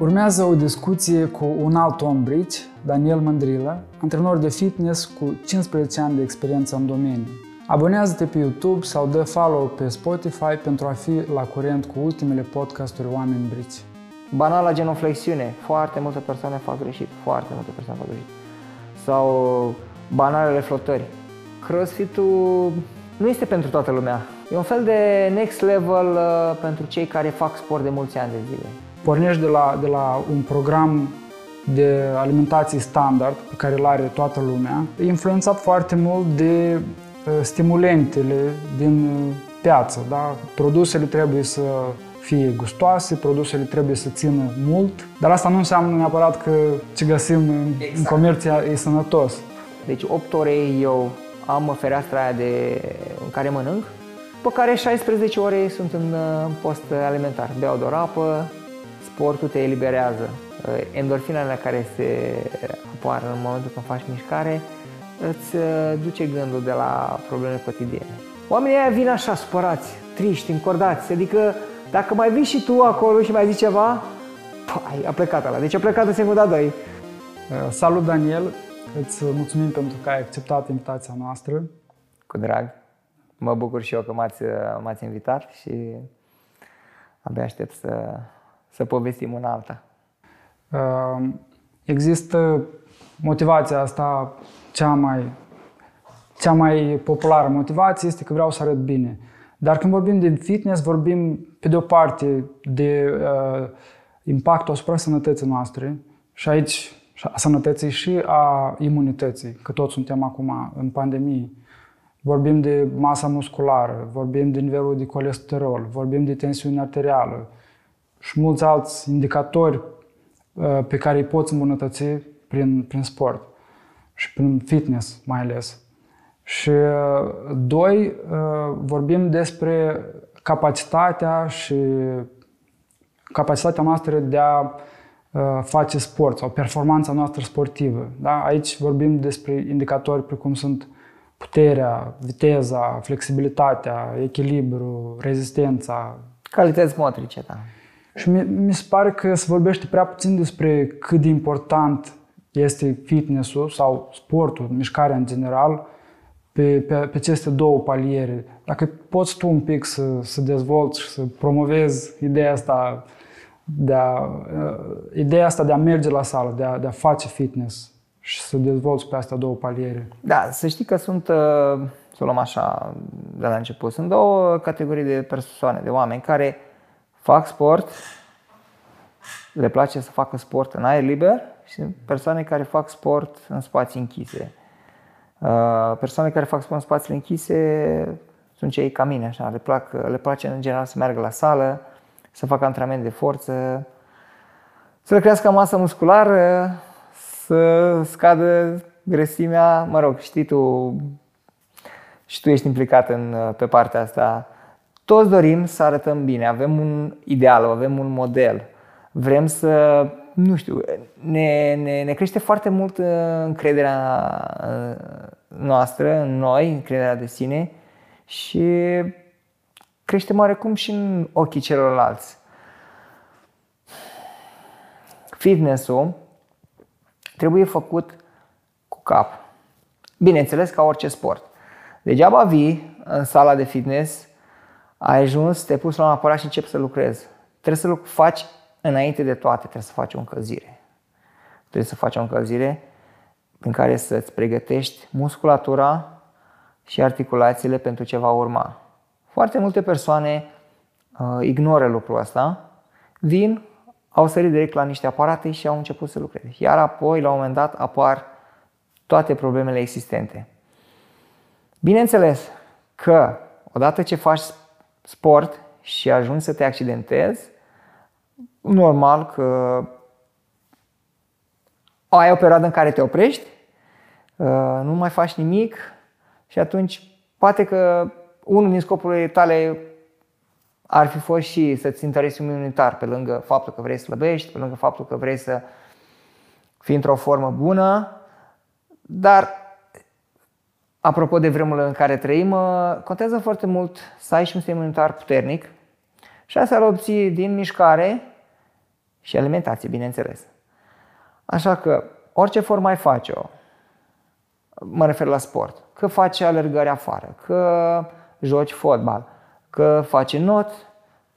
Urmează o discuție cu un alt om brici, Daniel Mândrilă, antrenor de fitness cu 15 ani de experiență în domeniu. Abonează-te pe YouTube sau dă follow pe Spotify pentru a fi la curent cu ultimele podcasturi Oameni Brici. Banala genoflexiune. Foarte multe persoane fac greșit. Foarte multe persoane fac greșit. Sau banalele flotări. Crossfit-ul nu este pentru toată lumea. E un fel de next level uh, pentru cei care fac sport de mulți ani de zile. Pornești de la, de la un program de alimentație standard pe care îl are toată lumea, e influențat foarte mult de uh, stimulentele din uh, piață. Da? Produsele trebuie să fie gustoase, produsele trebuie să țină mult, dar asta nu înseamnă neapărat că ce găsim în, exact. în comerț e sănătos. Deci 8 ore eu am fereastra aia de, în care mănânc, pe care 16 ore sunt în post alimentar. Beau doar apă, sportul te eliberează. Endorfinele care se apar în momentul când faci mișcare îți duce gândul de la probleme cotidiene. Oamenii aia vin așa, supărați, triști, încordați, adică dacă mai vii și tu acolo și mai zici ceva, pai, a plecat ăla. Deci a plecat în secunda 2. Salut, Daniel! Îți mulțumim pentru că ai acceptat invitația noastră. Cu drag. Mă bucur și eu că m-ați, m-ați invitat și abia aștept să, să povestim una alta. Uh, există motivația asta cea mai, cea mai populară motivație este că vreau să arăt bine. Dar când vorbim de fitness, vorbim pe de o parte de uh, impactul asupra sănătății noastre și aici a sănătății și a imunității, că toți suntem acum în pandemie. Vorbim de masa musculară, vorbim de nivelul de colesterol, vorbim de tensiune arterială și mulți alți indicatori uh, pe care îi poți îmbunătăți prin, prin sport și prin fitness mai ales. Și uh, doi, uh, vorbim despre capacitatea și capacitatea noastră de a Uh, face sport sau performanța noastră sportivă. Da? Aici vorbim despre indicatori precum sunt puterea, viteza, flexibilitatea, echilibru, rezistența. Calități motrice, da. Și mi, mi se pare că se vorbește prea puțin despre cât de important este fitnessul sau sportul, mișcarea în general, pe, pe, pe aceste două paliere. Dacă poți tu un pic să, să dezvolți și să promovezi ideea asta de a, uh, ideea asta de a merge la sală, de a, de a face fitness și să dezvolți pe astea două paliere. Da, să știi că sunt, uh, să luăm așa de la început, sunt două categorii de persoane, de oameni care fac sport, le place să facă sport în aer liber și persoane care fac sport în spații închise. Uh, persoane care fac sport în spații închise sunt cei ca mine, așa, le, plac, le place în general să meargă la sală, să facă antrenament de forță, să le crească masa musculară, să scadă grăsimea, mă rog, știi tu, și tu ești implicat în, pe partea asta. Toți dorim să arătăm bine, avem un ideal, avem un model. Vrem să, nu știu, ne, ne, ne crește foarte mult uh, încrederea uh, noastră în noi, încrederea de sine și crește oarecum și în ochii celorlalți. Fitness-ul trebuie făcut cu cap. Bineînțeles, ca orice sport. Degeaba vii în sala de fitness, ai ajuns, te pus la un aparat și începi să lucrezi. Trebuie să faci înainte de toate, trebuie să faci o încălzire. Trebuie să faci o încălzire prin care să-ți pregătești musculatura și articulațiile pentru ce va urma. Foarte multe persoane uh, ignoră lucrul ăsta, vin, au sărit direct la niște aparate și au început să lucreze. Iar apoi, la un moment dat, apar toate problemele existente. Bineînțeles că odată ce faci sport și ajungi să te accidentezi, normal că ai o perioadă în care te oprești, uh, nu mai faci nimic și atunci poate că unul din scopurile tale ar fi fost și să-ți întărești imunitar pe lângă faptul că vrei să slăbești, pe lângă faptul că vrei să fii într-o formă bună, dar apropo de vremurile în care trăim, uh, contează foarte mult să ai și un sistem imunitar puternic și asta îl obții din mișcare și alimentație, bineînțeles. Așa că orice formă ai face-o, mă refer la sport, că faci alergări afară, că joci fotbal, că faci not,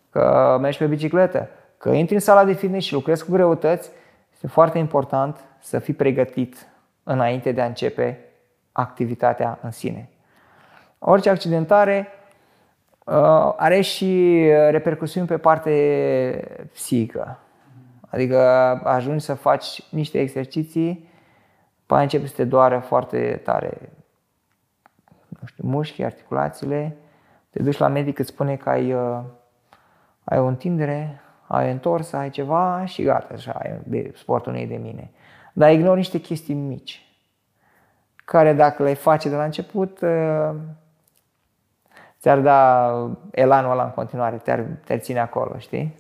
că mergi pe bicicletă, că intri în sala de fitness și lucrezi cu greutăți, este foarte important să fii pregătit înainte de a începe activitatea în sine. Orice accidentare uh, are și repercusiuni pe parte psihică. Adică ajungi să faci niște exerciții, după începe să te doară foarte tare nu știu, mușchii, articulațiile, te duci la medic, îți spune că ai, uh, ai o întindere, ai întors, ai ceva și gata, așa, de sportul nu e de mine. Dar ignori niște chestii mici, care dacă le face de la început, uh, ți-ar da elanul ăla în continuare, te-ar, te ține acolo, știi?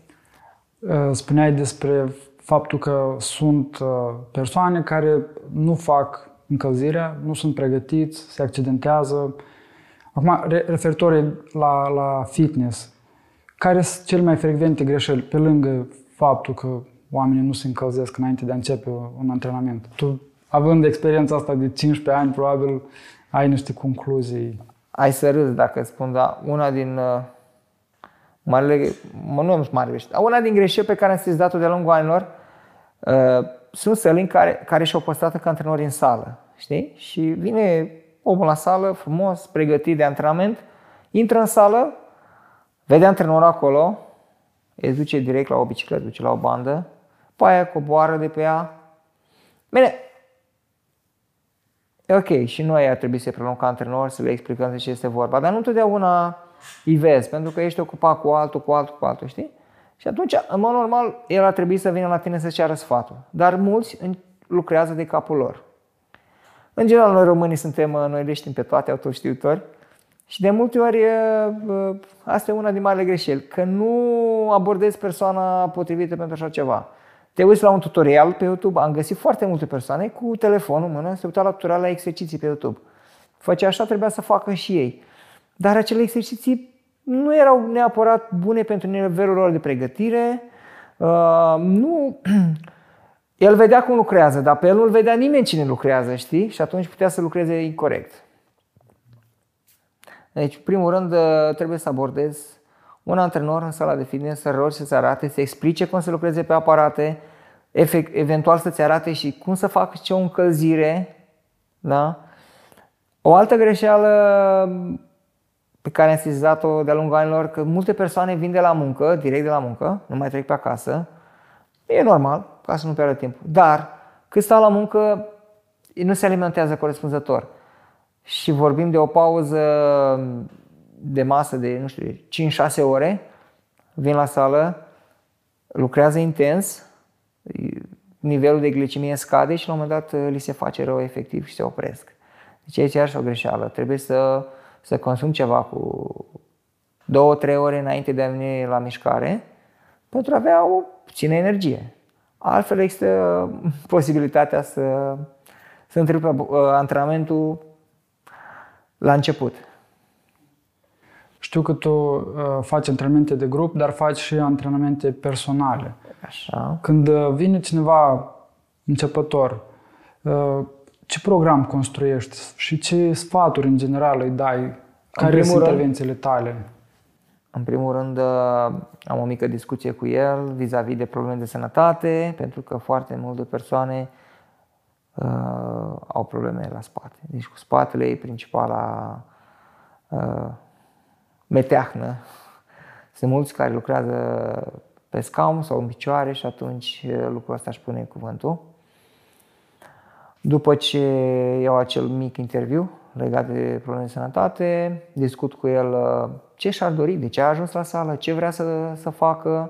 Uh, spuneai despre faptul că sunt persoane care nu fac încălzirea, nu sunt pregătiți, se accidentează. Acum, referitor la, la fitness, care sunt cele mai frecvente greșeli, pe lângă faptul că oamenii nu se încălzesc înainte de a începe un antrenament? Tu, având experiența asta de 15 ani, probabil ai niște concluzii. Ai să râzi dacă spun, dar una din uh, marele, mă, nu mare greșeli, dar una din greșeli pe care am sesizat-o de-a lungul anilor, uh, sunt sălini care, care și-au păstrat ca antrenori în sală, știi? Și vine omul la sală, frumos, pregătit de antrenament, intră în sală, vede antrenorul acolo, îi duce direct la o bicicletă, duce la o bandă, pe aia coboară de pe ea. Bine, e ok, și noi ar trebui să preluăm ca antrenori, să le explicăm de ce este vorba, dar nu întotdeauna îi vezi, pentru că ești ocupat cu altul, cu altul, cu altul, știi? Și atunci, în mod normal, el ar trebui să vină la tine să-ți ceară sfatul. Dar mulți lucrează de capul lor. În general, noi românii suntem, noi le știm pe toate, autoștiutori. Și de multe ori, asta e una din marile greșeli, că nu abordezi persoana potrivită pentru așa ceva. Te uiți la un tutorial pe YouTube, am găsit foarte multe persoane cu telefonul în mână, se uitau la tutorial la exerciții pe YouTube. Făcea așa, trebuia să facă și ei. Dar acele exerciții nu erau neapărat bune pentru nivelul lor de pregătire. Uh, nu... El vedea cum lucrează, dar pe el nu-l vedea nimeni cine lucrează, știi? Și atunci putea să lucreze incorrect. Deci, primul rând, uh, trebuie să abordezi un antrenor în sala de fitness, să rogi să-ți arate, să explice cum să lucreze pe aparate, efect, eventual să-ți arate și cum să facă ce o încălzire. Da? O altă greșeală pe care am sesizat-o de-a lungul anilor, că multe persoane vin de la muncă, direct de la muncă, nu mai trec pe acasă. E normal, ca să nu pierdă timp. Dar, cât stau la muncă, nu se alimentează corespunzător. Și vorbim de o pauză de masă de, nu știu, 5-6 ore, vin la sală, lucrează intens, nivelul de glicemie scade și la un moment dat li se face rău efectiv și se opresc. Deci aici iarăși o greșeală. Trebuie să să consum ceva cu două, trei ore înainte de a veni la mișcare pentru a avea o puțină energie. Altfel există posibilitatea să, să întrerupă uh, antrenamentul la început. Știu că tu uh, faci antrenamente de grup, dar faci și antrenamente personale. Așa. Când uh, vine cineva începător, uh, ce program construiești și ce sfaturi în general îi dai? Care sunt intervențiile tale? În primul rând uh, am o mică discuție cu el vis-a-vis de probleme de sănătate, pentru că foarte multe persoane uh, au probleme la spate. Deci cu spatele e principala uh, meteahnă. Sunt mulți care lucrează pe scaun sau în picioare și atunci uh, lucrul ăsta își pune cuvântul. După ce iau acel mic interviu legat de probleme de sănătate, discut cu el uh, ce și-ar dori, de ce a ajuns la sală, ce vrea să, să facă.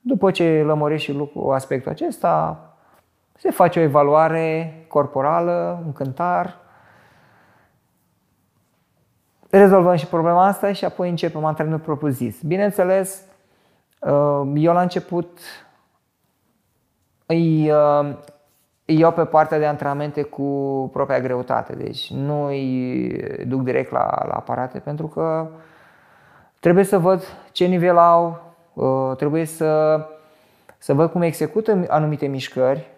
După ce lămurești și lucru, aspectul acesta, se face o evaluare corporală, un cântar, rezolvăm și problema asta și apoi începem antrenamentul propriu-zis. Bineînțeles, uh, eu la început îi uh, eu pe partea de antrenamente cu propria greutate, deci nu îi duc direct la, la aparate pentru că trebuie să văd ce nivel au, uh, trebuie să, să văd cum execută anumite mișcări.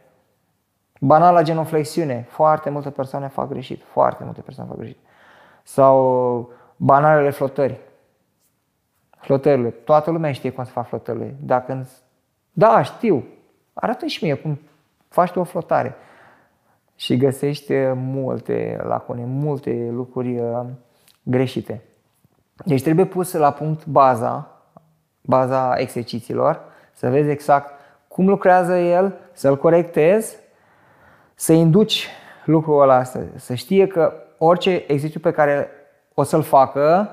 Banal la genoflexiune, foarte multe persoane fac greșit, foarte multe persoane fac greșit. Sau banalele flotări. Flotările. Toată lumea știe cum să fac flotările. Dacă da, știu. Arată și mie cum faci tu o flotare și găsești multe lacune, multe lucruri uh, greșite. Deci trebuie pus la punct baza, baza exercițiilor, să vezi exact cum lucrează el, să-l corectezi, să induci lucrul ăla, să, să știe că orice exercițiu pe care o să-l facă,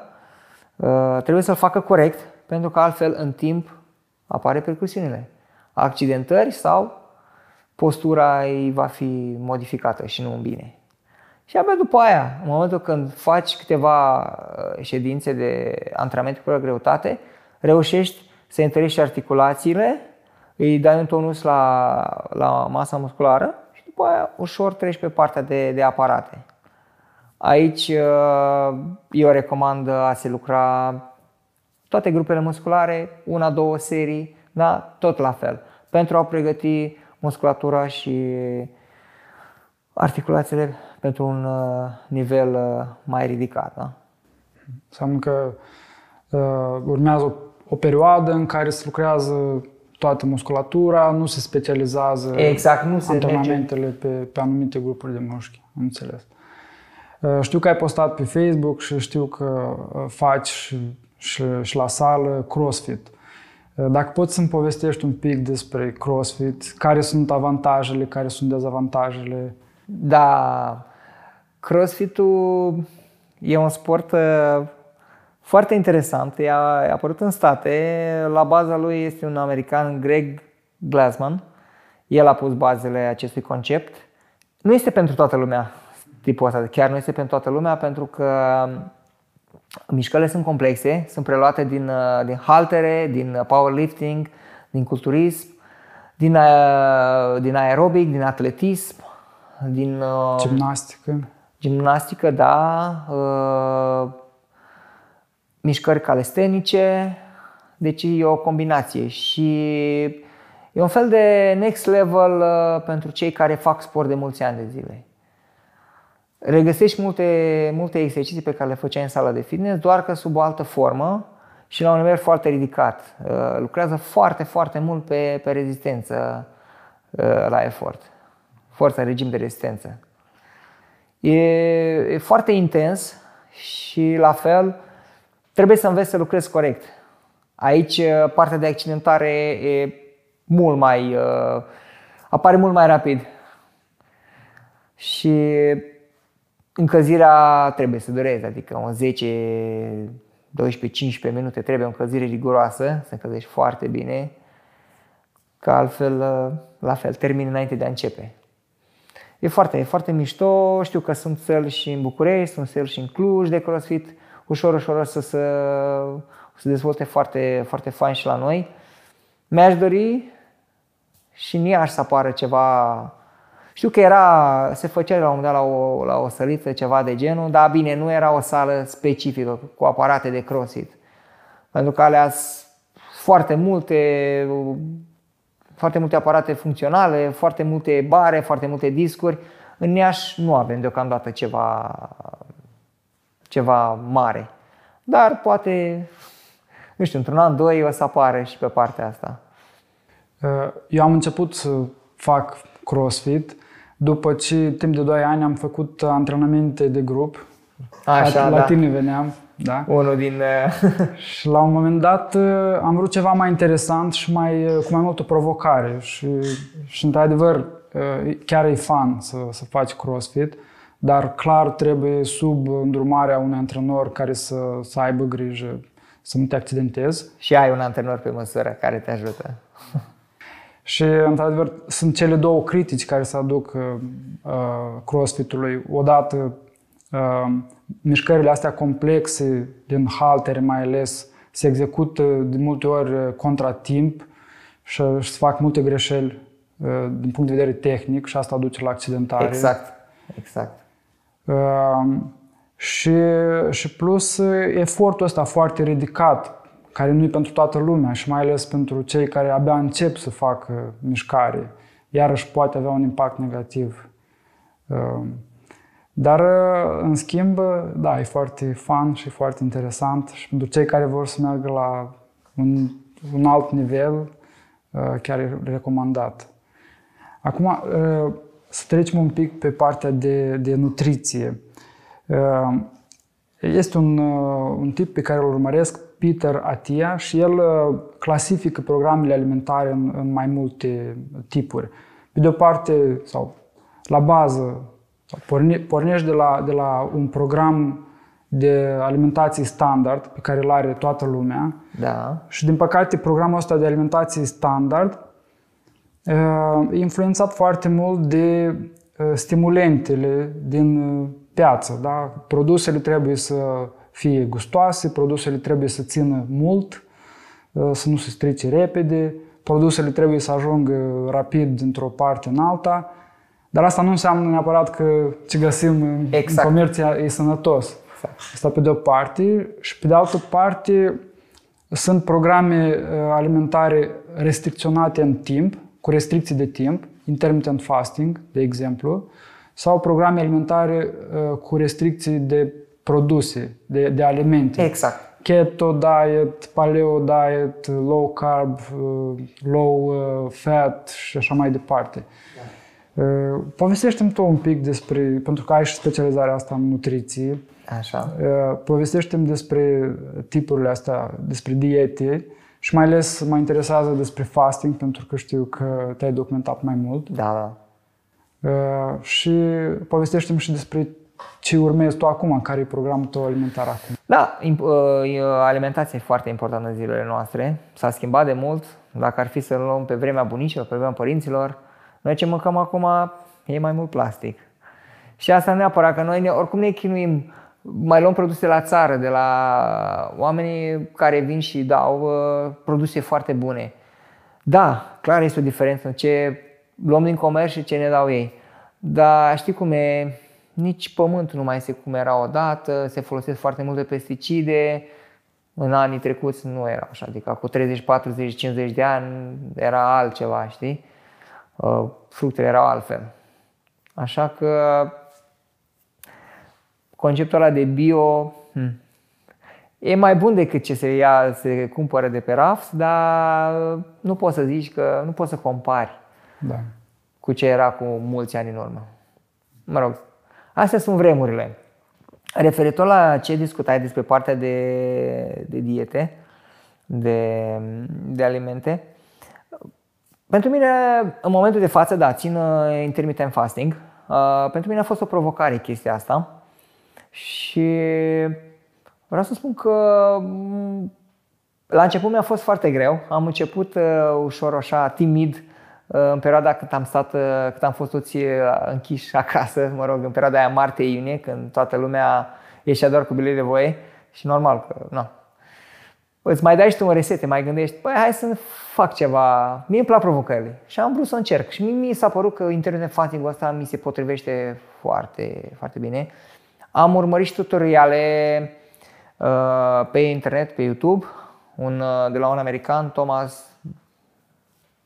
uh, trebuie să-l facă corect, pentru că altfel în timp apare percusiunile. Accidentări sau postura ei va fi modificată și nu în bine. Și abia după aia, în momentul când faci câteva uh, ședințe de antrenament cu greutate, reușești să întărești articulațiile, îi dai un tonus la, la masa musculară și după aia ușor treci pe partea de, de aparate. Aici uh, eu recomand a se lucra toate grupele musculare, una, două serii, da? tot la fel, pentru a pregăti musculatura și articulațiile pentru un uh, nivel uh, mai ridicat. Da? Înseamnă că uh, urmează o, o perioadă în care se lucrează toată musculatura, nu se specializează exact, nu se antrenamentele pe, pe anumite grupuri de mușchi. Am înțeles. Uh, știu că ai postat pe Facebook și știu că faci și, și, și la sală CrossFit. Dacă poți să-mi povestești un pic despre CrossFit, care sunt avantajele, care sunt dezavantajele? Da, CrossFit-ul e un sport uh, foarte interesant. E a apărut în state. La baza lui este un american, Greg Glassman. El a pus bazele acestui concept. Nu este pentru toată lumea tipul ăsta. Chiar nu este pentru toată lumea pentru că Mișcările sunt complexe, sunt preluate din, uh, din haltere, din powerlifting, din culturism, din, uh, din aerobic, din atletism, din uh, gimnastică. Gimnastică, da. Mișcări calestenice. Deci e o combinație și e un fel de next level pentru cei care fac sport de mulți ani de zile regăsești multe, multe exerciții pe care le făceai în sala de fitness, doar că sub o altă formă și la un nivel foarte ridicat. Uh, lucrează foarte, foarte mult pe, pe rezistență uh, la efort. Forța, regim de rezistență. E, e foarte intens și la fel trebuie să înveți să lucrezi corect. Aici uh, partea de accidentare e mult mai apare mult mai rapid. Și încălzirea trebuie să dureze, adică un 10, 12, 15 minute trebuie o încălzire riguroasă, să încălzești foarte bine, că altfel, la fel, termin înainte de a începe. E foarte, e foarte mișto, știu că sunt săli și în București, sunt săli și în Cluj de CrossFit, ușor, ușor o să se să dezvolte foarte, foarte fain și la noi. Mi-aș dori și în Iași să apară ceva știu că era, se făcea la un moment dat la o, la o săliță ceva de genul, dar bine, nu era o sală specifică cu aparate de crossfit. Pentru că alea foarte multe, foarte multe aparate funcționale, foarte multe bare, foarte multe discuri. În Iași nu avem deocamdată ceva, ceva mare. Dar poate, nu știu, într-un an, doi o să apară și pe partea asta. Eu am început să fac CrossFit după ce timp de 2 ani am făcut antrenamente de grup, Așa, la, da. la tine veneam, da? Unul din... Uh, și la un moment dat uh, am vrut ceva mai interesant și mai, uh, cu mai multă provocare și, și într-adevăr chiar e fun să, să faci crossfit, dar clar trebuie sub îndrumarea unui antrenor care să, să aibă grijă să nu te accidentezi. Și ai un antrenor pe măsură care te ajută. Și, într-adevăr, sunt cele două critici care se aduc uh, uh, crossfit-ului. Odată, uh, mișcările astea complexe, din haltere mai ales, se execută de multe ori uh, contra timp și, și se fac multe greșeli uh, din punct de vedere tehnic și asta duce la accidentare. Exact, exact. Uh, și, și plus efortul ăsta foarte ridicat, care nu e pentru toată lumea și mai ales pentru cei care abia încep să facă mișcare, iarăși poate avea un impact negativ. Uh, dar, în schimb, da, e foarte fun și foarte interesant și pentru cei care vor să meargă la un, un alt nivel, chiar e recomandat. Acum, să trecem un pic pe partea de, de nutriție. Este un, un tip pe care îl urmăresc, Peter Atia, și el clasifică programele alimentare în, în mai multe tipuri. Pe de o parte, sau la bază, porne, pornești de la, de la un program de alimentație standard pe care îl are toată lumea. Da. Și din păcate programul ăsta de alimentație standard e influențat foarte mult de stimulentele din piață. Da? Produsele trebuie să fie gustoase, produsele trebuie să țină mult, să nu se strice repede, produsele trebuie să ajungă rapid dintr-o parte în alta, dar asta nu înseamnă neapărat că ce găsim în, exact. în comerț e sănătos. Exact. Asta pe de o parte și pe de altă parte sunt programe alimentare restricționate în timp, cu restricții de timp, intermittent fasting, de exemplu, sau programe alimentare uh, cu restricții de produse, de, de alimente. Exact. Keto diet, paleo diet, low carb, uh, low uh, fat și așa mai departe. Da. Povestește-mi tu un pic despre, pentru că ai și specializarea asta în nutriție. Așa. Povestește-mi despre tipurile astea, despre diete și mai ales mă interesează despre fasting, pentru că știu că te-ai documentat mai mult. Da, da. Uh, și povestește-mi și despre ce urmezi tu acum, care e programul tău alimentar acum. Da, uh, alimentația e foarte importantă în zilele noastre. S-a schimbat de mult. Dacă ar fi să luăm pe vremea bunicilor, pe vremea părinților, noi ce mâncăm acum e mai mult plastic. Și asta neapărat că noi oricum ne chinuim mai luăm produse la țară, de la oamenii care vin și dau uh, produse foarte bune. Da, clar este o diferență în ce luăm din comerț și ce ne dau ei. Dar știi cum e, nici pământul nu mai este cum era odată, se folosesc foarte multe pesticide, în anii trecuți nu era așa, adică cu 30, 40, 50 de ani era altceva, știi? Uh, fructele erau altfel. Așa că conceptul ăla de bio hmm, e mai bun decât ce se ia, se cumpără de pe raft, dar nu poți să zici că nu poți să compari da. cu ce era cu mulți ani în urmă. Mă rog, astea sunt vremurile. Referitor la ce discutai despre partea de, de diete, de, de alimente, pentru mine, în momentul de față, da, țin uh, intermittent fasting. Uh, pentru mine a fost o provocare chestia asta. Și vreau să spun că mm, la început mi-a fost foarte greu. Am început uh, ușor așa timid uh, în perioada când am stat, uh, când am fost toți uh, închiși acasă, mă rog, în perioada aia martie-iunie, când toată lumea ieșea doar cu bilet de voie și normal că, nu. Îți mai dai și tu un resete, mai gândești, păi hai să fac ceva. Mie îmi plac provocările și am vrut să încerc. Și mie mi s-a părut că internet fasting ăsta mi se potrivește foarte, foarte bine. Am urmărit și tutoriale uh, pe internet, pe YouTube, un, uh, de la un american, Thomas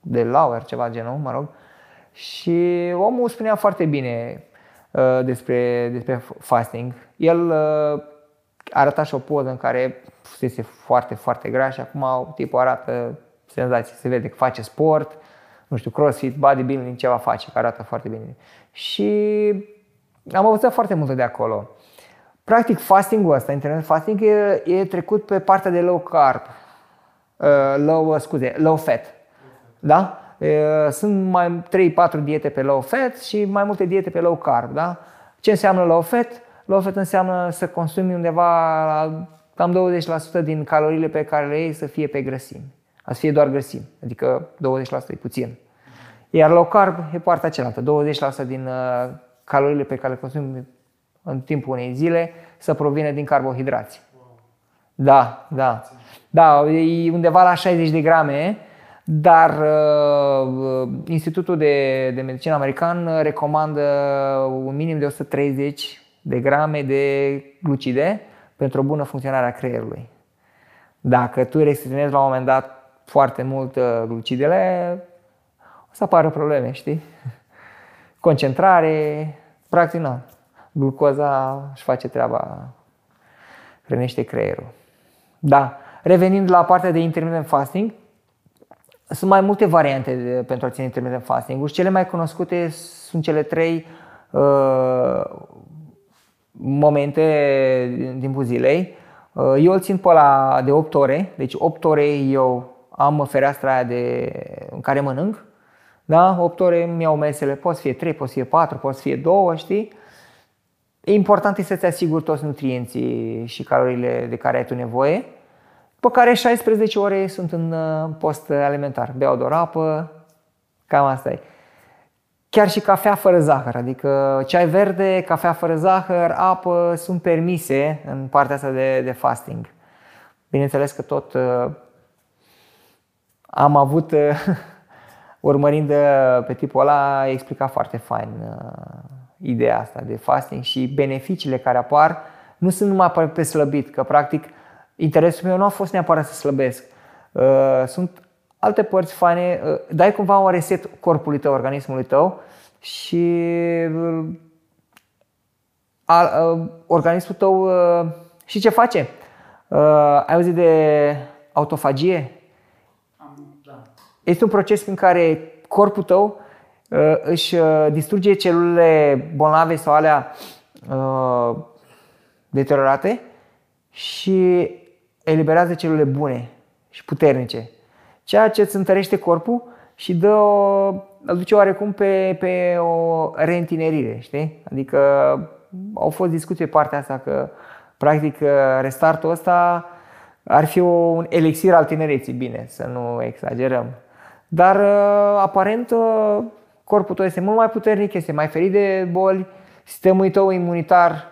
de Lauer, ceva genul, mă rog. Și omul spunea foarte bine uh, despre, despre fasting. El uh, arăta și o poză în care fusese foarte, foarte grea și acum tipul arată senzație. Se vede că face sport, nu știu, crossfit, bodybuilding, ceva face, că arată foarte bine. Și am învățat foarte multe de acolo. Practic, fasting-ul ăsta, internet fasting, e, e trecut pe partea de low carb, uh, low, uh, scuze, low fat. Da? Uh, sunt mai 3-4 diete pe low fat și mai multe diete pe low carb. Da? Ce înseamnă low fat? Low fat înseamnă să consumi undeva la cam 20% din caloriile pe care le iei să fie pe grăsimi. Să fie doar grăsimi, adică 20% e puțin. Iar low carb e partea cealaltă, 20% din uh, caloriile pe care le consumi în timpul unei zile să provină din carbohidrați. Da, da. Da, e undeva la 60 de grame, dar uh, Institutul de, de Medicină American recomandă un minim de 130 de grame de glucide pentru o bună funcționare a creierului. Dacă tu restricționezi la un moment dat foarte mult uh, glucidele, o să apară probleme, știi? Concentrare, practic, nu. Glucoza își face treaba, hrănește creierul. Da, revenind la partea de intermittent fasting, sunt mai multe variante de, pentru a ține intermittent fasting. Cele mai cunoscute sunt cele trei uh, momente din timpul zilei. Uh, eu îl țin pe la de 8 ore, deci 8 ore eu am fereastra aia de, în care mănânc. Da? 8 ore îmi iau mesele, pot să fie 3, pot să fie 4, pot să fie 2, știi? E important e să-ți asiguri toți nutrienții și calorile de care ai tu nevoie. După care 16 ore sunt în uh, post alimentar. Beau doar apă, cam asta e. Chiar și cafea fără zahăr, adică ceai verde, cafea fără zahăr, apă sunt permise în partea asta de, de fasting. Bineînțeles că tot uh, am avut, uh, urmărind uh, pe tipul ăla, explica foarte fain uh, ideea asta de fasting și beneficiile care apar nu sunt numai pe slăbit, că practic interesul meu nu a fost neapărat să slăbesc. Uh, sunt alte părți faine, uh, dai cumva un reset corpului tău, organismului tău și uh, organismul tău și ce face? Ai auzit de autofagie? Da. Este un proces prin care corpul tău își distruge celulele bolnave sau alea deteriorate și eliberează celule bune și puternice, ceea ce îți întărește corpul și dă o, îl duce oarecum pe, pe o reîntinerire, știi? Adică au fost discuții pe partea asta că practic restartul ăsta ar fi un elixir al tinereții, bine, să nu exagerăm. Dar aparent corpul tău este mult mai puternic, este mai ferit de boli, sistemul tău imunitar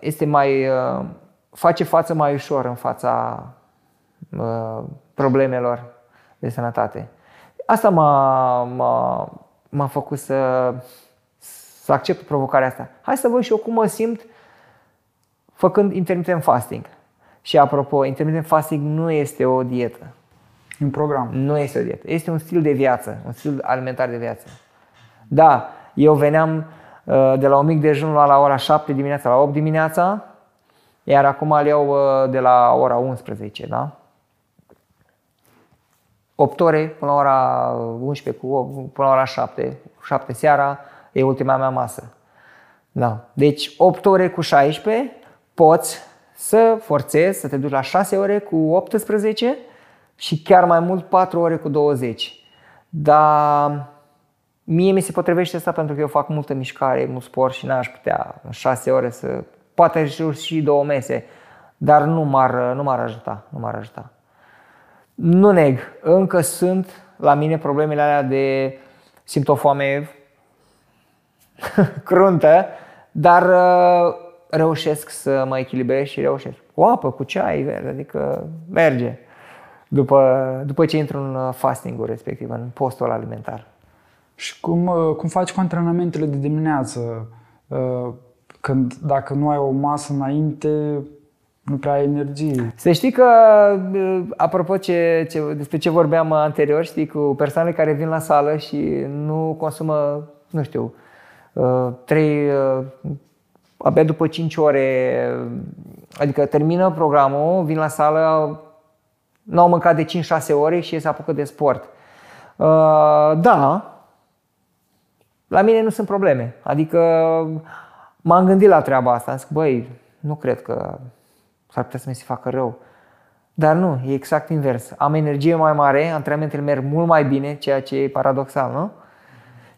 este mai face față mai ușor în fața uh, problemelor de sănătate. Asta m-a, m-a, m-a făcut să, să accept provocarea asta. Hai să văd și eu cum mă simt făcând intermittent fasting. Și apropo, intermittent fasting nu este o dietă. Un program. Nu este o dietă. Este un stil de viață, un stil alimentar de viață. Da, eu veneam uh, de la un mic dejun la ora 7 dimineața la 8 dimineața, iar acum îl iau uh, de la ora 11, da? 8 ore până la ora 11, cu, până la ora 7, 7 seara, e ultima mea masă. Da. Deci 8 ore cu 16 poți să forțezi să te duci la 6 ore cu 18 și chiar mai mult 4 ore cu 20. Dar mie mi se potrivește asta pentru că eu fac multă mișcare, mult sport și n-aș putea în 6 ore să poate și două mese, dar nu m-ar, nu m-ar ajuta, nu m-ar ajuta. Nu neg, încă sunt la mine problemele alea de simt o foame cruntă, dar uh, reușesc să mă echilibrez și reușesc. Cu apă, cu ceai verde, adică merge după, după ce intru în uh, fastingul respectiv, în postul alimentar. Și cum, uh, cum faci cu antrenamentele de dimineață? Când dacă nu ai o masă înainte, nu prea ai energie. Să știi că, apropo ce, ce, despre ce vorbeam anterior, știi, cu persoanele care vin la sală și nu consumă, nu știu, uh, trei, uh, abia după 5 ore, adică termină programul, vin la sală, nu au mâncat de 5-6 ore și se apucă de sport. Uh, da, la mine nu sunt probleme. Adică M-am gândit la treaba asta, am zis, băi, nu cred că s-ar putea să mi se facă rău. Dar nu, e exact invers. Am energie mai mare, antrenamentele merg mult mai bine, ceea ce e paradoxal, nu?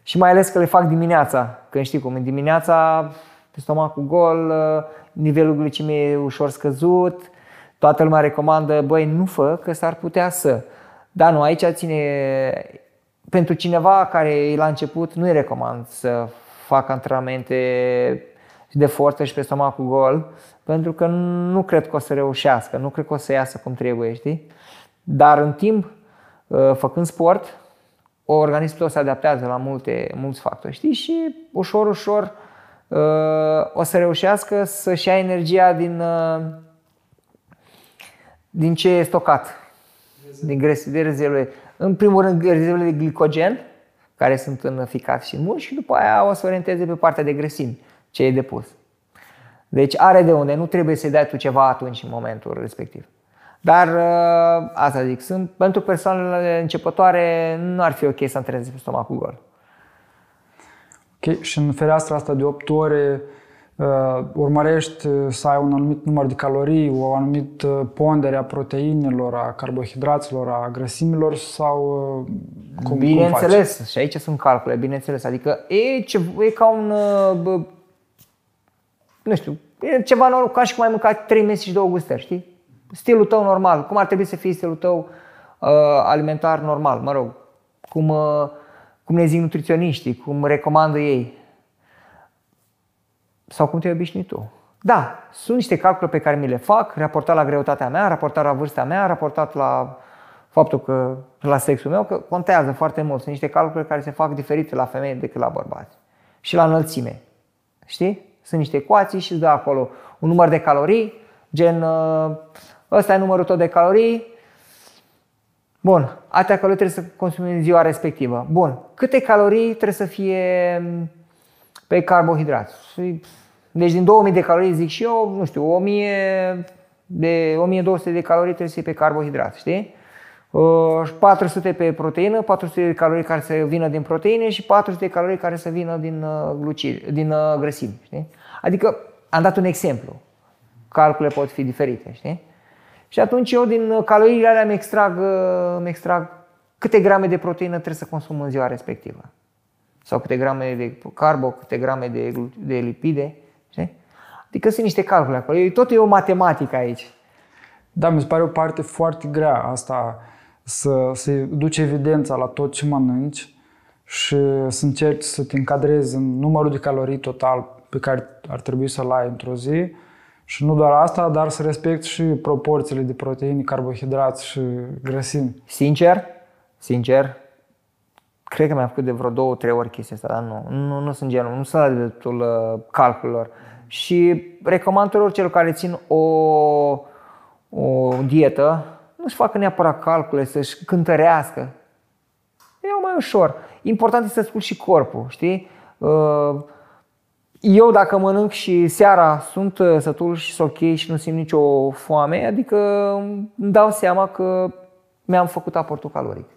Și mai ales că le fac dimineața, când știi cum, în dimineața, pe stomacul gol, nivelul glicemiei e ușor scăzut, toată lumea recomandă, băi, nu fă, că s-ar putea să. Dar nu, aici ține, pentru cineva care e la început, nu-i recomand să facă antrenamente de forță și pe stomacul gol, pentru că nu cred că o să reușească, nu cred că o să iasă cum trebuie, știi? Dar în timp, uh, făcând sport, organismul tău se adaptează la multe, mulți factori, știi? Și ușor, ușor uh, o să reușească să-și ia energia din, uh, din ce e stocat, din grese, de rezerve. În primul rând, rezervele de glicogen, care sunt în ficat și în mușchi, și după aia o să orienteze pe partea de grăsimi, ce e depus. Deci are de unde, nu trebuie să-i dai tu ceva atunci, în momentul respectiv. Dar uh, asta zic, sunt, pentru persoanele începătoare nu ar fi ok să antreneze pe stomacul gol. Ok, și în fereastra asta de 8 ore uh, urmărești să ai un anumit număr de calorii, o anumită pondere a proteinelor, a carbohidraților, a grăsimilor sau uh, cum, Bineînțeles, cum și aici sunt calcule, bineînțeles. Adică e, ce, e ca un, uh, nu știu, e ceva normal, ca și cum ai mâncat 3 mese și două gustări, știi? stilul tău normal, cum ar trebui să fie stilul tău uh, alimentar normal, mă rog, cum, uh, cum ne zic nutriționiștii, cum recomandă ei sau cum te obișnui tu. Da, sunt niște calcule pe care mi le fac, raportat la greutatea mea, raportat la vârsta mea, raportat la faptul că la sexul meu, că contează foarte mult. Sunt niște calcule care se fac diferite la femei decât la bărbați. Și la înălțime. Știi? Sunt niște ecuații și îți dă acolo un număr de calorii, gen uh, ăsta e numărul tău de calorii, Bun, atâtea calorii trebuie să consumi în ziua respectivă. Bun, câte calorii trebuie să fie mm, pe carbohidrați? Deci din 2000 de calorii zic și eu, nu știu, 1000 de 1200 de calorii trebuie să fie pe carbohidrați, știi? 400 pe proteină, 400 de calorii care să vină din proteine și 400 de calorii care să vină din, uh, glucid, din uh, grăsimi. Știi? Adică am dat un exemplu. Calcule pot fi diferite. Știi? Și atunci eu din caloriile alea îmi extrag, îmi extrag câte grame de proteină trebuie să consum în ziua respectivă. Sau câte grame de carbo, câte grame de, de lipide. Știi? Adică sunt niște calcule acolo. Tot e o matematică aici. Da, mi se pare o parte foarte grea asta să, să duci evidența la tot ce mănânci și să încerci să te încadrezi în numărul de calorii total pe care ar trebui să-l ai într-o zi și nu doar asta, dar să respect și proporțiile de proteine, carbohidrați și grăsimi. Sincer, sincer, cred că mi-am făcut de vreo două, trei ori chestia asta, dar nu, nu, nu sunt genul, nu sunt la dreptul uh, calculelor. Și recomand tuturor celor care țin o, o dietă, nu-și facă neapărat calcule, să-și cântărească. E mai ușor. Important este să ascult și corpul, știi? Uh, eu dacă mănânc și seara sunt uh, sătul și sunt ok și nu simt nicio foame, adică îmi dau seama că mi-am făcut aportul caloric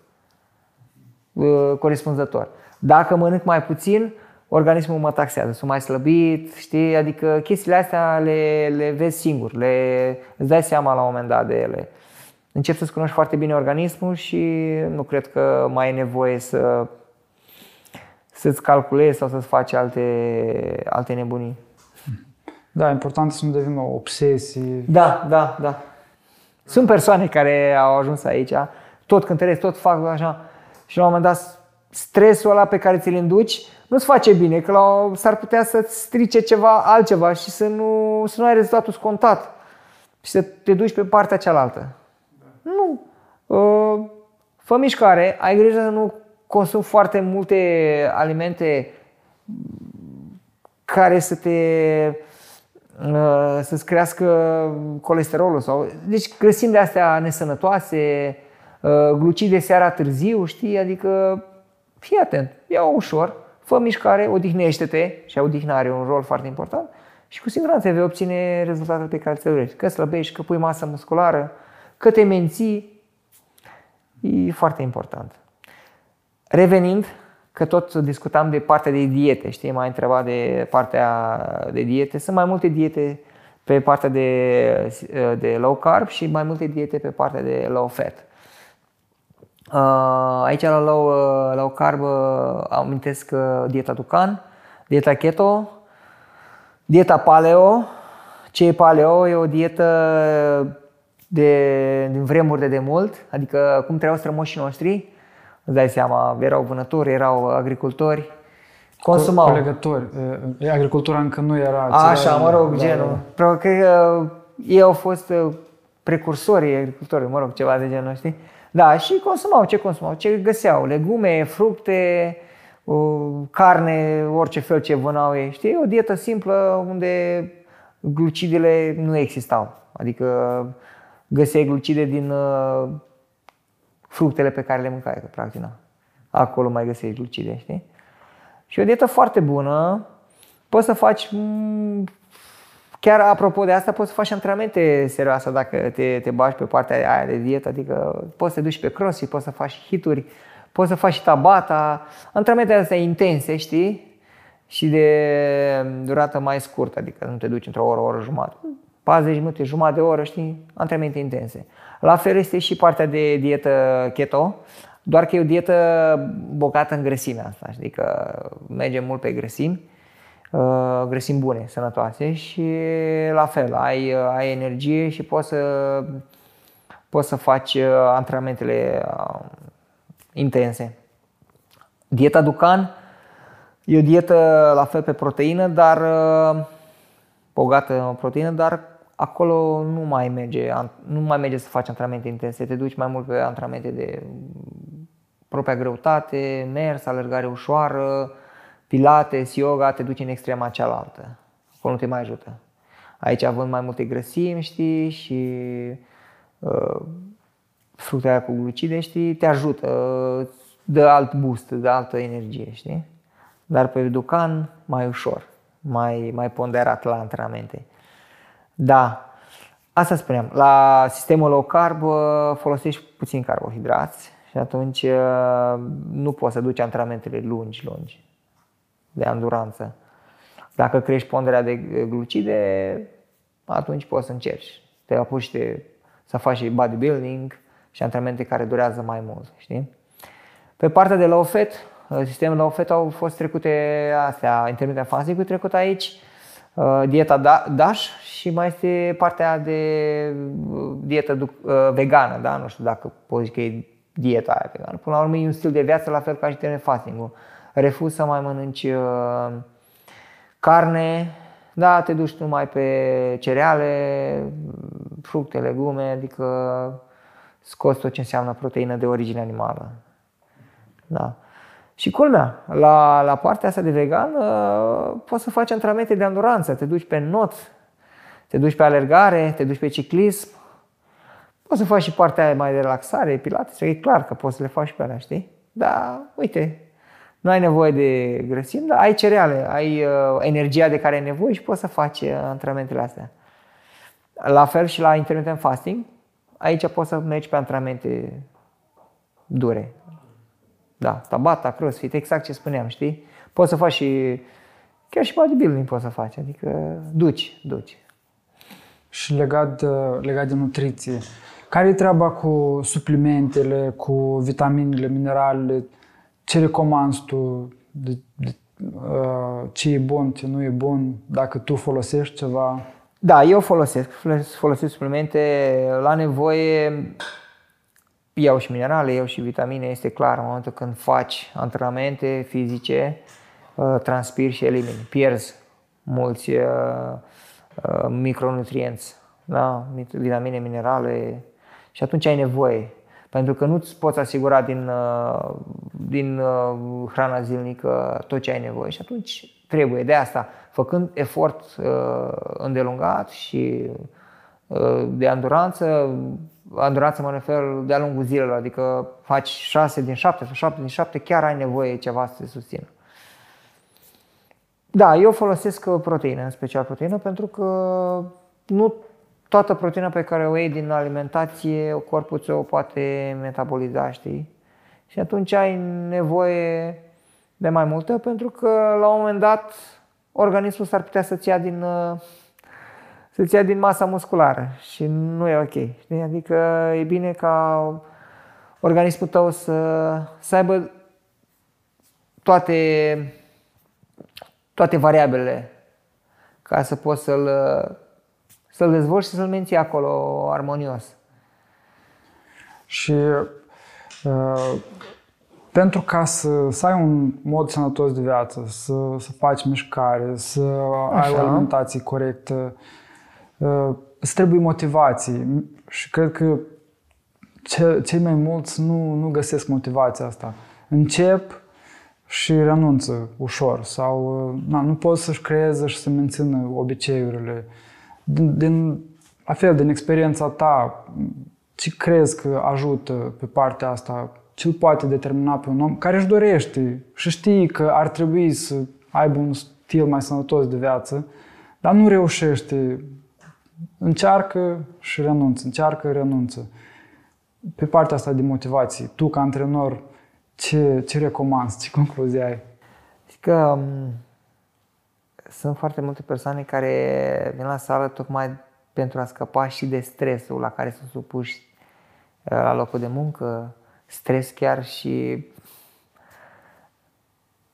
uh, corespunzător. Dacă mănânc mai puțin, organismul mă taxează, sunt mai slăbit, știi? Adică chestiile astea le, le vezi singur, le, îți dai seama la un moment dat de ele. Încep să-ți cunoști foarte bine organismul și nu cred că mai e nevoie să să-ți calculezi sau să-ți faci alte, alte nebunii. Da, important să nu devină o obsesie. Da, da, da. Sunt persoane care au ajuns aici, tot cântăresc, tot fac așa și la un moment dat stresul ăla pe care ți-l induci nu-ți face bine, că la, s-ar putea să-ți strice ceva altceva și să nu, să nu ai rezultatul scontat și să te duci pe partea cealaltă. Da. Nu. Uh, fă mișcare, ai grijă să nu consum foarte multe alimente care să te uh, să-ți crească colesterolul sau deci grăsimi de astea nesănătoase, uh, glucide seara târziu, știi? Adică fii atent, ia ușor, fă mișcare, odihnește-te și odihna are un rol foarte important și cu siguranță vei obține rezultatele pe care ți le dorești. Că slăbești, că pui masă musculară, că te menții, e foarte important. Revenind, că tot discutam de partea de diete, știi, m-ai întrebat de partea de diete. Sunt mai multe diete pe partea de, de low carb și mai multe diete pe partea de low fat. Uh, aici la low, uh, low carb uh, amintesc dieta Ducan, dieta keto, dieta paleo. Ce e paleo? E o dietă de, din vremuri de demult, adică cum trăiau strămoșii noștri, Îți dai seama, erau vânători, erau agricultori, consumau. Colegători. Agricultura încă nu era... Așa, mă rog, da, genul. Da. Probabil că ei au fost precursorii agricultorii, mă rog, ceva de genul, știi? Da, și consumau. Ce consumau? Ce găseau? Legume, fructe, carne, orice fel ce vânau ei. Știi? O dietă simplă unde glucidele nu existau. Adică găseai glucide din uh, fructele pe care le mâncați, că practic na. Acolo mai găsești glucide, știi? Și o dietă foarte bună. Poți să faci mm, Chiar apropo de asta, poți să faci antrenamente serioase dacă te, te bagi pe partea aia de dietă, adică poți să te duci pe crossfit, poți să faci hituri, poți să faci și tabata, antrenamente astea intense, știi? Și de durată mai scurtă, adică nu te duci într-o oră, o oră jumătate. 40 minute, jumătate de oră, știi? Antrenamente intense. La fel este și partea de dietă keto, doar că e o dietă bogată în grăsime asta, adică merge mult pe grăsimi Uh, grăsimi bune, sănătoase și la fel, ai, uh, ai energie și poți să, poți să faci uh, antrenamentele intense. Dieta Ducan e o dietă la fel pe proteină, dar bogată în proteină, dar acolo nu mai merge, nu mai merge să faci antrenamente intense, te duci mai mult pe antrenamente de propria greutate, mers, alergare ușoară, pilates, yoga, te duci în extrema cealaltă. Acolo nu te mai ajută. Aici având mai multe grăsimi, știi, și uh, fructele cu glucide, știi, te ajută, dă alt boost, dă altă energie, știi? Dar pe Ducan mai ușor, mai, mai ponderat la antrenamente. Da, asta spuneam. La sistemul low carb uh, folosești puțin carbohidrați și atunci uh, nu poți să duci antrenamentele lungi, lungi de anduranță. Dacă crești ponderea de glucide, atunci poți să încerci. Te apuci de, să faci și bodybuilding și antrenamente care durează mai mult. Știi? Pe partea de low fat, sistemul low fat au fost trecute astea, intermittent fasting trecut aici, uh, dieta da, DASH și mai este partea de uh, dietă uh, vegană, da? Nu știu dacă poți zice că e dieta aia vegană. Până la urmă e un stil de viață la fel ca și intermittent fasting refuz să mai mănânci uh, carne, da, te duci numai pe cereale, fructe, legume, adică scoți tot ce înseamnă proteină de origine animală. Da. Și culmea, la, la partea asta de vegan, uh, poți să faci antrenamente de anduranță, te duci pe not, te duci pe alergare, te duci pe ciclism, poți să faci și partea mai de relaxare, pilates, e clar că poți să le faci pe alea, știi? Da, uite, nu ai nevoie de grăsimi, dar ai cereale, ai uh, energia de care ai nevoie și poți să faci uh, antrenamentele astea. La fel și la intermittent fasting, aici poți să mergi pe antrenamente dure. Da, tabata, crossfit, exact ce spuneam, știi? Poți să faci și chiar și bodybuilding poți să faci, adică duci, duci. Și legat de, legat de nutriție, care e treaba cu suplimentele, cu vitaminele, mineralele? ce recomanzi tu, de, de, uh, ce e bun, ce nu e bun, dacă tu folosești ceva? Da, eu folosesc, folosesc suplimente la nevoie, iau și minerale, iau și vitamine, este clar în momentul când faci antrenamente fizice, uh, transpiri și elimini, pierzi mulți uh, uh, micronutrienți, da? vitamine, minerale și atunci ai nevoie pentru că nu-ți poți asigura din, uh, din uh, hrana zilnică tot ce ai nevoie și atunci trebuie. De asta, făcând efort uh, îndelungat și de anduranță, anduranță mă refer de-a lungul zilelor, adică faci 6 din 7 sau 7 din 7, chiar ai nevoie ceva să te susțină. Da, eu folosesc proteină, în special proteină, pentru că nu toată proteina pe care o iei din alimentație, corpul ți-o poate metaboliza, știi? Și atunci ai nevoie de mai multă pentru că la un moment dat organismul s-ar putea să-ți ia din, să-ți ia din masa musculară și nu e ok. Știi? Adică e bine ca organismul tău să, să aibă toate, toate variabilele ca să poți să-l să-l dezvolți și să-l menții acolo armonios. Și uh, pentru ca să, să ai un mod sănătos de viață, să, să faci mișcare, să Așa. ai o alimentație corectă, uh, îți trebuie motivație. Și cred că ce, cei mai mulți nu, nu găsesc motivația asta. Încep și renunță ușor sau na, nu pot să-și creeze și să mențină obiceiurile. Din, din, la fel, din experiența ta, ce crezi că ajută pe partea asta? Ce îl poate determina pe un om care își dorește și știe că ar trebui să aibă un stil mai sănătos de viață, dar nu reușește. Încearcă și renunță, încearcă, renunță. Pe partea asta de motivație, tu ca antrenor, ce, ce recomanzi, ce concluzie ai? Că um, sunt foarte multe persoane care vin la sală tocmai pentru a scăpa și de stresul la care sunt supuși uh, la locul de muncă, stres chiar și,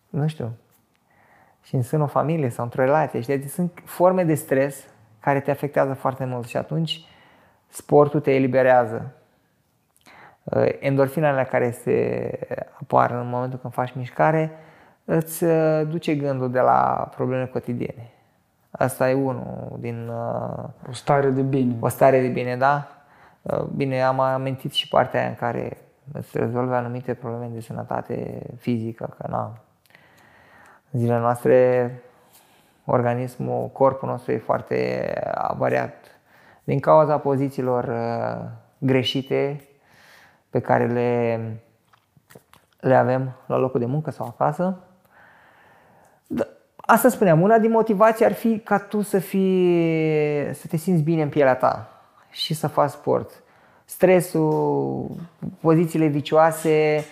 nu știu, și în sânul familiei sau într-o relație. Știi? Deci sunt forme de stres care te afectează foarte mult și atunci sportul te eliberează. Uh, endorfinele care se apar în momentul când faci mișcare îți uh, duce gândul de la probleme cotidiene. Asta e unul din... Uh, o stare de bine. O stare de bine, da? Bine, am amintit și partea aia în care îți rezolve anumite probleme de sănătate fizică, că na, în zilele noastre organismul, corpul nostru e foarte avariat din cauza pozițiilor greșite pe care le, le avem la locul de muncă sau acasă. Da, asta spuneam, una din motivații ar fi ca tu să, fii, să te simți bine în pielea ta și să faci sport. Stresul, pozițiile vicioase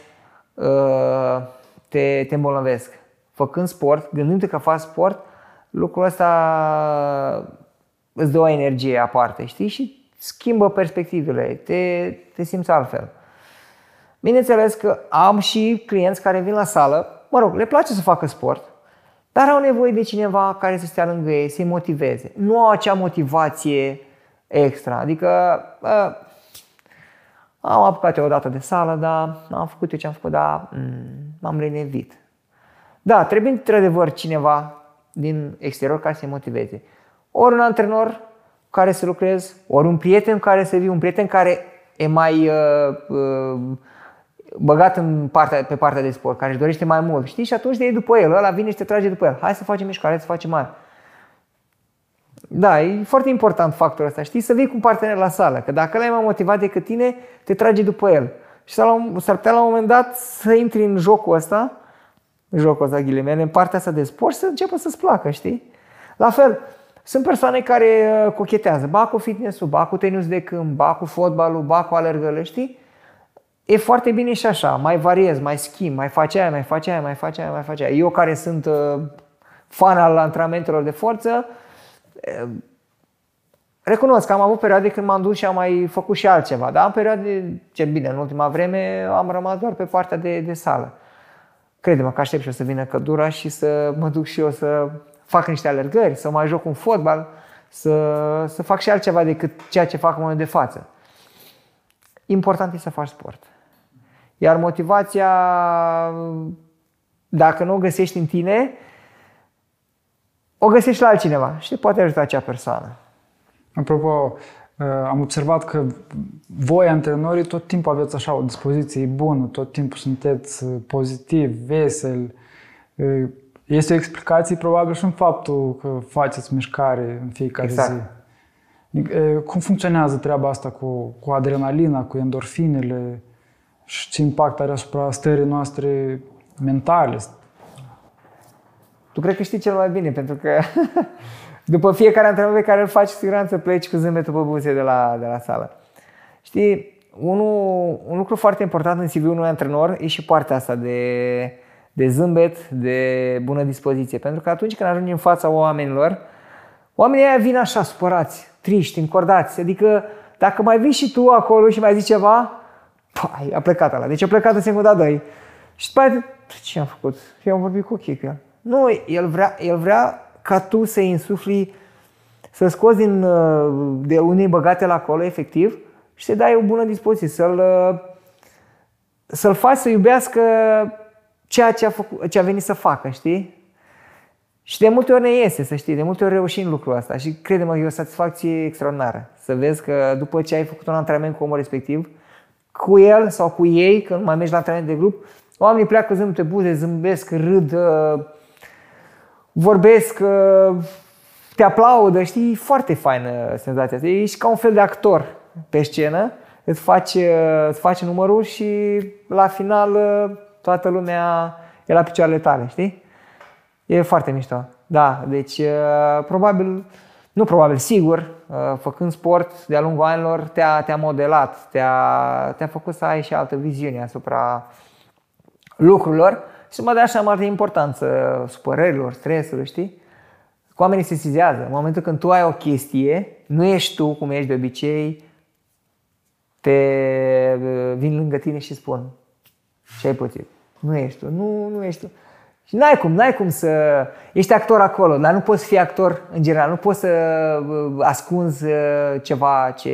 uh, te, te îmbolnăvesc. Făcând sport, gândindu-te că faci sport, lucrul ăsta îți dă o energie aparte, știi? Și schimbă perspectivele, te, te simți altfel. Bineînțeles că am și clienți care vin la sală, mă rog, le place să facă sport, dar au nevoie de cineva care să stea lângă ei, să-i motiveze. Nu au acea motivație extra. Adică bă, am apucat eu o dată de sală, dar am făcut eu ce am făcut, dar mm, m-am lenevit. Da, trebuie într-adevăr cineva din exterior care să-i motiveze. Ori un antrenor care să lucrez, ori un prieten care să vii, un prieten care e mai uh, uh, băgat în partea, pe partea de sport, care își dorește mai mult, știi? Și atunci te iei după el, ăla vine și te trage după el. Hai să facem mișcare, hai să facem mare. Da, e foarte important factorul ăsta, știi? Să vii cu un partener la sală, că dacă ăla e mai motivat decât tine, te trage după el. Și s-ar putea la un moment dat să intri în jocul ăsta, în jocul ăsta ghilimele, în partea asta de sport și să înceapă să-ți placă, știi? La fel, sunt persoane care uh, cochetează, ba cu fitness-ul, ba cu tenis de câmp, ba cu fotbalul, ba cu alergările, știi? e foarte bine și așa, mai variez, mai schimb, mai faci aia, mai faci aia, mai faci aia, mai faci aia. Eu care sunt uh, fan al antrenamentelor de forță, uh, recunosc că am avut perioade când m-am dus și am mai făcut și altceva, dar am perioade, ce bine, în ultima vreme am rămas doar pe partea de, de sală. Crede-mă că aștept și o să vină cădura și să mă duc și eu să fac niște alergări, să mai joc un fotbal, să, să fac și altceva decât ceea ce fac în momentul de față. Important e să faci sport. Iar motivația, dacă nu o găsești în tine, o găsești la altcineva și te poate ajuta acea persoană. Apropo, uh, am observat că voi, antrenorii, tot timpul aveți așa o dispoziție bună, tot timpul sunteți uh, pozitiv, vesel. Uh, este o explicație probabil și în faptul că faceți mișcare în fiecare exact. zi. Cum funcționează treaba asta cu, cu adrenalina, cu endorfinele? și ce impact are asupra stării noastre mentale. Tu cred că știi cel mai bine, pentru că după fiecare antrenament pe care îl faci, siguranță pleci cu zâmbetul pe buze de la, de la sală. Știi, unul, un lucru foarte important în CV unui antrenor e și partea asta de, de zâmbet, de bună dispoziție. Pentru că atunci când ajungi în fața oamenilor, oamenii aia vin așa, supărați, triști, încordați. Adică dacă mai vii și tu acolo și mai zici ceva, Pai, a plecat ăla. Deci a plecat în secunda 2. Și după aia, ce am făcut? Eu am vorbit cu ochii cu el. Nu, el vrea, el vrea ca tu să-i insufli, să scoți din, uh, de unii băgate la acolo, efectiv, și să dai o bună dispoziție, să-l, uh, să-l faci să iubească ceea ce a, făcut, ce a venit să facă, știi? Și de multe ori ne iese, să știi, de multe ori reușim lucrul ăsta și crede-mă, e o satisfacție extraordinară. Să vezi că după ce ai făcut un antrenament cu omul respectiv, cu el sau cu ei, când mai mergi la antrenament de grup, oamenii pleacă zâmbete buze, zâmbesc, râd, uh, vorbesc, uh, te aplaudă, știi? Foarte faină senzația asta. Ești ca un fel de actor pe scenă, îți faci, uh, îți faci numărul și la final toată lumea e la picioarele tale, știi? E foarte mișto. Da, deci probabil, nu probabil, sigur, făcând sport de-a lungul anilor te-a, te-a modelat, te-a, te-a făcut să ai și altă viziune asupra lucrurilor și să mă dea așa mare importanță supărărilor, stresului, știi? Oamenii se sizează. În momentul când tu ai o chestie, nu ești tu cum ești de obicei, te vin lângă tine și spun ce ai pățit. Nu ești tu, nu, nu ești tu. Și n-ai cum, n-ai cum să... Ești actor acolo, dar nu poți fi actor în general. Nu poți să ascunzi ceva ce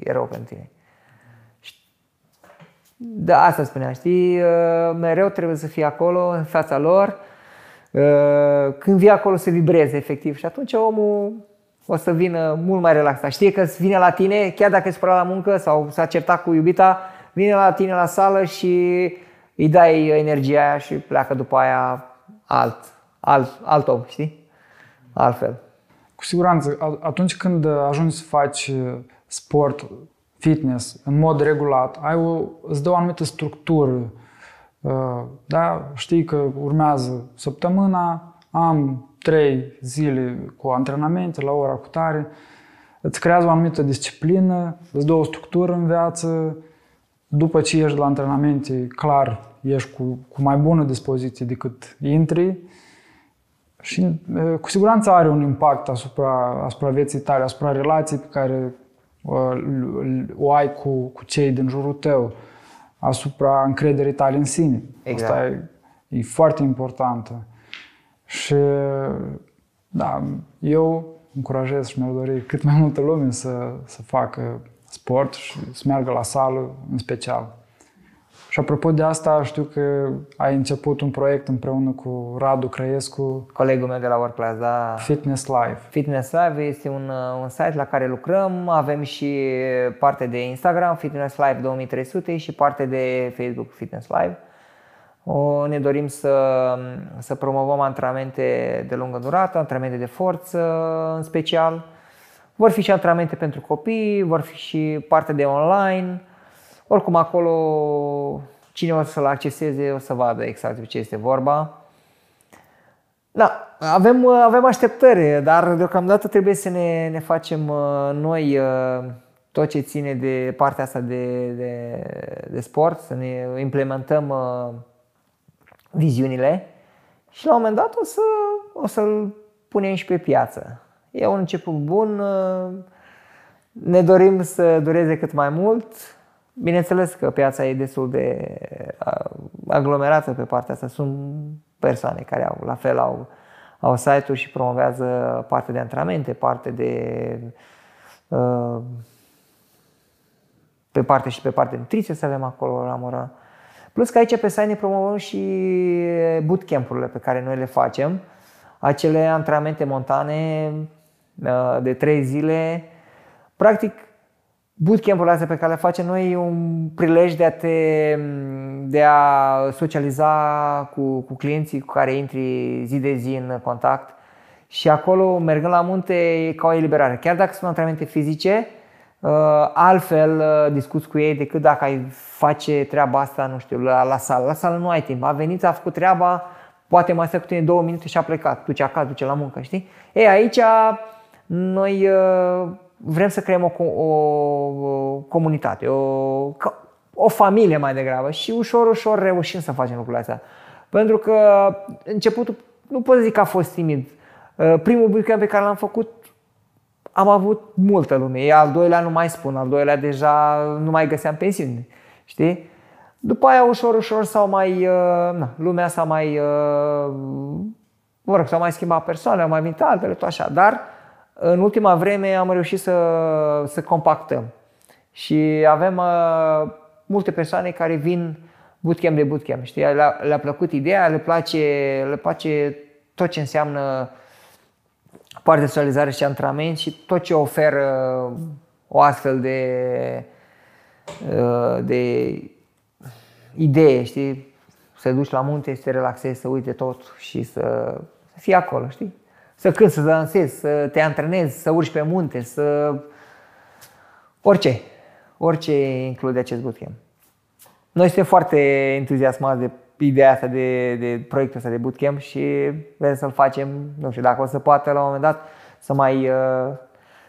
e rău pentru tine. Da, asta spunea, știi, uh, mereu trebuie să fii acolo, în fața lor, uh, când vii acolo să vibreze efectiv și atunci omul o să vină mult mai relaxat. Știe că vine la tine, chiar dacă e supărat la muncă sau s-a certat cu iubita, vine la tine la sală și îi dai energia aia și pleacă după aia alt, alt, alt om, știi? Altfel. Cu siguranță, atunci când ajungi să faci sport fitness în mod regulat, ai o, îți dă o anumită structură. Uh, da? Știi că urmează săptămâna, am trei zile cu antrenamente la ora cu tare, îți creează o anumită disciplină, îți dă o structură în viață, după ce ești la antrenamente, clar, ești cu, cu mai bună dispoziție decât intri și uh, cu siguranță are un impact asupra, asupra vieții tale, asupra relației pe care o ai cu, cu cei din jurul tău, asupra încrederii tale în sine. Exact. Asta e, e foarte importantă. Și da, eu încurajez și mi-au dorit cât mai multă lume să, să facă sport și să meargă la sală în special. Și apropo de asta, știu că ai început un proiect împreună cu Radu Crăiescu. Colegul meu de la Workclass, da. Fitness Live. Fitness Live este un, uh, un site la care lucrăm. Avem și parte de Instagram, Fitness Live 2300 și parte de Facebook, Fitness Live. O, ne dorim să, să promovăm antrenamente de lungă durată, antrenamente de forță în special. Vor fi și antrenamente pentru copii, vor fi și parte de online oricum acolo cine o să-l acceseze o să vadă exact de ce este vorba. Da, avem, avem așteptări, dar deocamdată trebuie să ne, ne facem uh, noi uh, tot ce ține de partea asta de, de, de sport, să ne implementăm uh, viziunile și la un moment dat o, să, o să-l punem și pe piață. E un început bun, ne dorim să dureze cât mai mult, Bineînțeles că piața e destul de aglomerată pe partea asta. Sunt persoane care au, la fel, au, au site-uri și promovează parte de antrenamente, parte de pe parte și pe parte de nutriție să avem acolo la Mora. Plus că aici pe site ne promovăm și bootcamp-urile pe care noi le facem, acele antrenamente montane de trei zile. Practic, bootcamp-ul astea pe care le facem noi e un prilej de a, te, de a socializa cu, cu clienții cu care intri zi de zi în contact și acolo, mergând la munte, e ca o eliberare. Chiar dacă sunt antrenamente fizice, uh, altfel uh, discuți cu ei decât dacă ai face treaba asta, nu știu, la, la sală. La sală nu ai timp. A venit, a făcut treaba, poate mai stă cu tine două minute și a plecat. Duce acasă, duce la muncă, știi? Ei, aici noi uh, vrem să creăm o, o, o comunitate, o, o familie mai degrabă și ușor, ușor reușim să facem lucrurile astea. Pentru că începutul, nu pot zic că a fost timid. Uh, primul bootcamp pe care l-am făcut, am avut multă lume. E al doilea nu mai spun, al doilea deja nu mai găseam pensiuni. Știi? După aia, ușor, ușor s-au mai, uh, na, lumea s-a mai, uh, mă rog, s-au mai schimbat persoane, au mai venit altele, tot așa. Dar în ultima vreme am reușit să, să compactăm și avem uh, multe persoane care vin bootcamp de bootcamp. Știi? Le-a, le plăcut ideea, le place, le place tot ce înseamnă partea de socializare și antrenament și tot ce oferă o astfel de, uh, de idee, știi? Să duci la munte, să te relaxezi, să uite tot și să, să fii acolo, știi? Să cânti, să dansezi, să te antrenezi, să urci pe munte, să... Orice. Orice include acest bootcamp. Noi suntem foarte entuziasmați de ideea asta, de, de proiectul ăsta de bootcamp și vrem să-l facem, nu știu, dacă o să poată la un moment dat să mai, uh,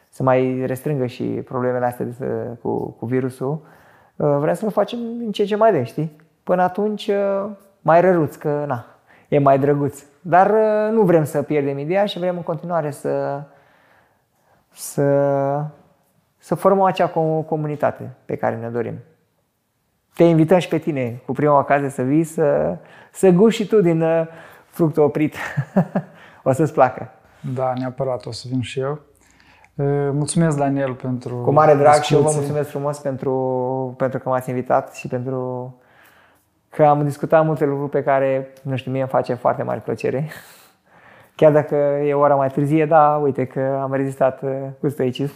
să mai restrângă și problemele astea de, cu, cu virusul, uh, vrem să-l facem în ce ce mai de, știi? Până atunci uh, mai răruț, că na, e mai drăguț. Dar nu vrem să pierdem ideea și vrem în continuare să, să, să formăm acea comunitate pe care ne dorim te invităm și pe tine cu prima ocazie să vii să, să guși și tu din uh, fructul oprit. o să-ți placă. Da, neapărat o să vin și eu. Uh, mulțumesc, Daniel, pentru Cu mare drag discuții. și eu vă mulțumesc frumos pentru, pentru că m-ați invitat și pentru că am discutat multe lucruri pe care, nu știu, mie îmi face foarte mare plăcere. Chiar dacă e ora mai târzie, da, uite că am rezistat uh, cu stoicism.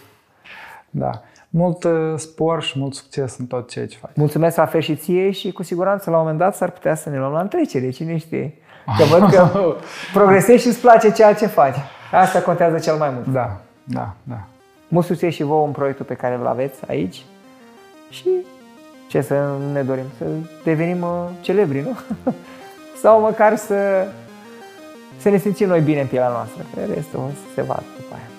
Da mult uh, spor și mult succes în tot ceea ce faci. Mulțumesc la fel și ție și cu siguranță la un moment dat s-ar putea să ne luăm la întrecere, cine știe. Că văd că progresezi și îți place ceea ce faci. Asta contează cel mai mult. Da, da, da. Mult succes și vouă în proiectul pe care îl aveți aici și ce să ne dorim? Să devenim uh, celebri, nu? Sau măcar să, să ne simțim noi bine în pielea noastră. Restul o să se vadă după aia.